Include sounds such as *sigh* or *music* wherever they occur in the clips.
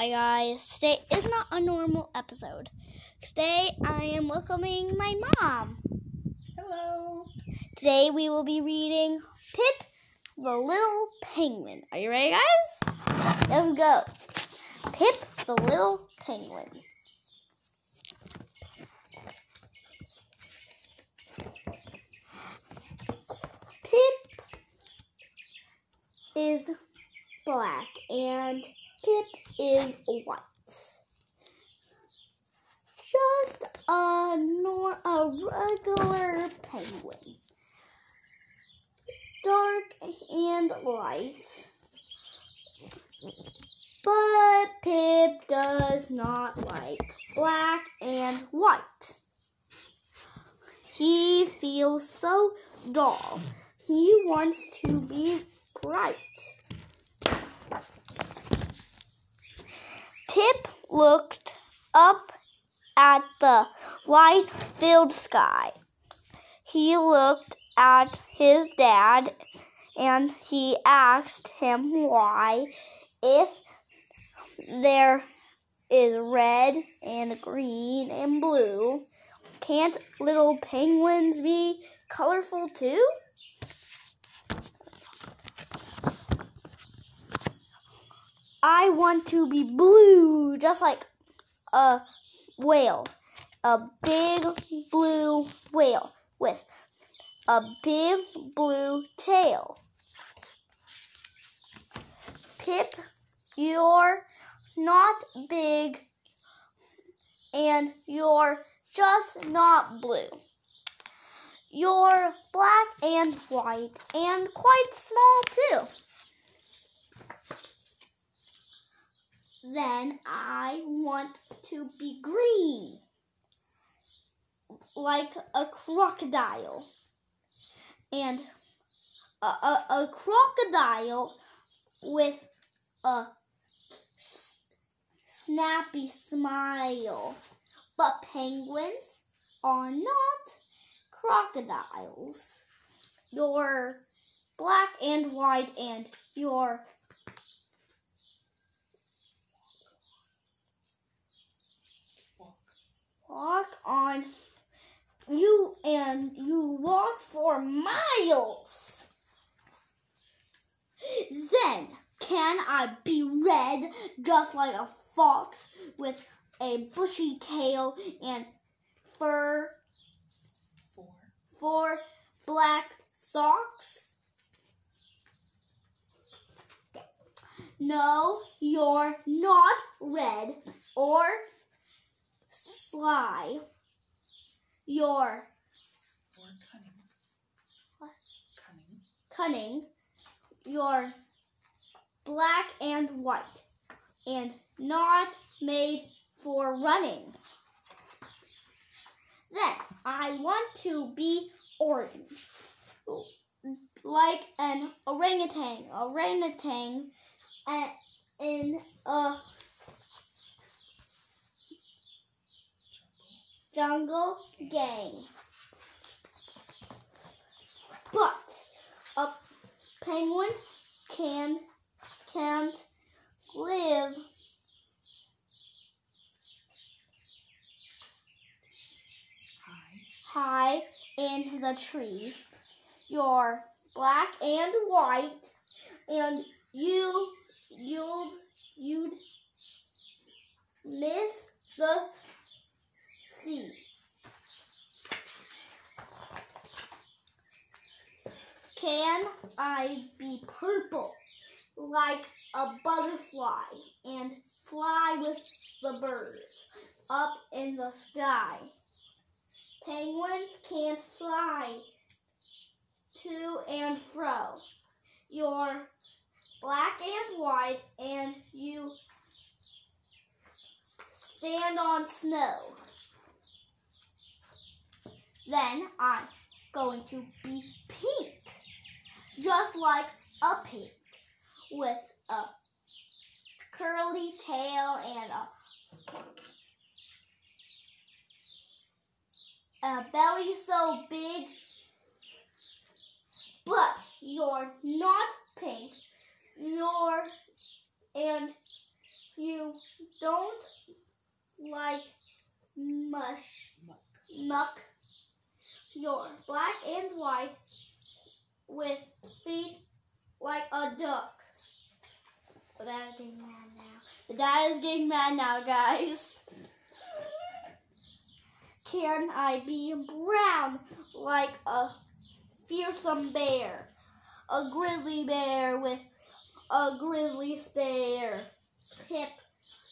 Hi guys, today is not a normal episode. Today I am welcoming my mom. Hello. Today we will be reading Pip the Little Penguin. Are you ready, guys? Let's go. Pip the Little Penguin. Pip is black and Pip is white. Just a nor a regular penguin. Dark and light. But Pip does not like black and white. He feels so dull. He wants to be bright. Pip looked up at the light filled sky. He looked at his dad and he asked him why, if there is red and green and blue, can't little penguins be colorful too? I want to be blue, just like a whale. A big blue whale with a big blue tail. Pip, you're not big and you're just not blue. You're black and white and quite small too. Then I want to be green, like a crocodile. And a, a, a crocodile with a s- snappy smile. But penguins are not crocodiles. You're black and white, and you're walk on you and you walk for miles. Then can I be red just like a fox with a bushy tail and fur Four. for black socks? No, you're not red or sly. You're Four cunning. What? Cunning. cunning. You're black and white and not made for running. Then I want to be orange, like an orangutan. Orangutan in a jungle gang. But a penguin can can't live High. high in the trees. You're black and white, and you you'd you'd miss the sea. Can I be purple like a butterfly and fly with the birds up in the sky? Penguins can't fly to and fro. You're black and white, and you stand on snow. Then I'm going to be pink, just like a pig, with a curly tail and a a belly so big, but you're not pink. You're and you don't like mush Muck. muck. You're black and white with feet like a duck. The dad is getting mad now. The dad is getting mad now, guys. *laughs* Can I be brown like a fearsome bear? A grizzly bear with a grizzly stare. Pip,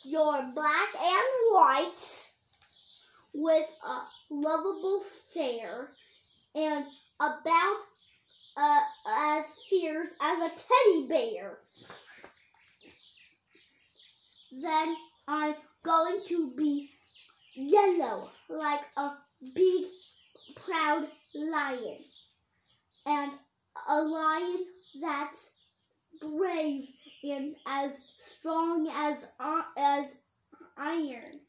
you're black and white with a lovable stare and about uh, as fierce as a teddy bear. Then I'm going to be yellow like a big proud lion and a lion that's brave and as strong as uh, as iron.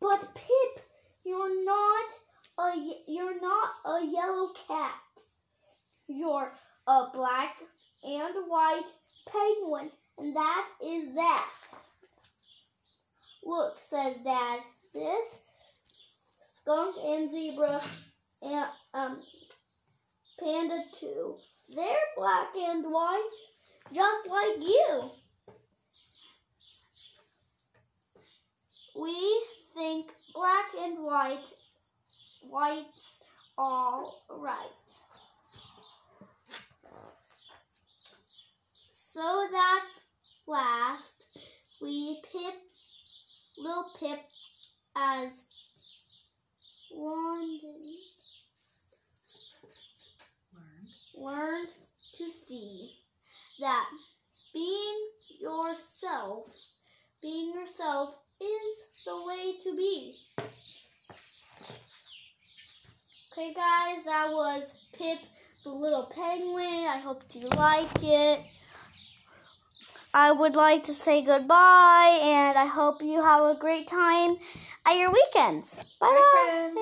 But Pip, you're not a you're not a yellow cat. You're a black and white penguin, and that is that. Look, says Dad, this skunk and zebra and um panda too. They're black and white, just like you. We think black and white, white's all right. So that's last. We pip, little Pip, as one Learned. learned to see that being yourself, being yourself is the way to be. Okay, guys, that was Pip the Little Penguin. I hope you like it. I would like to say goodbye, and I hope you have a great time at your weekends. Bye, Bye, friends.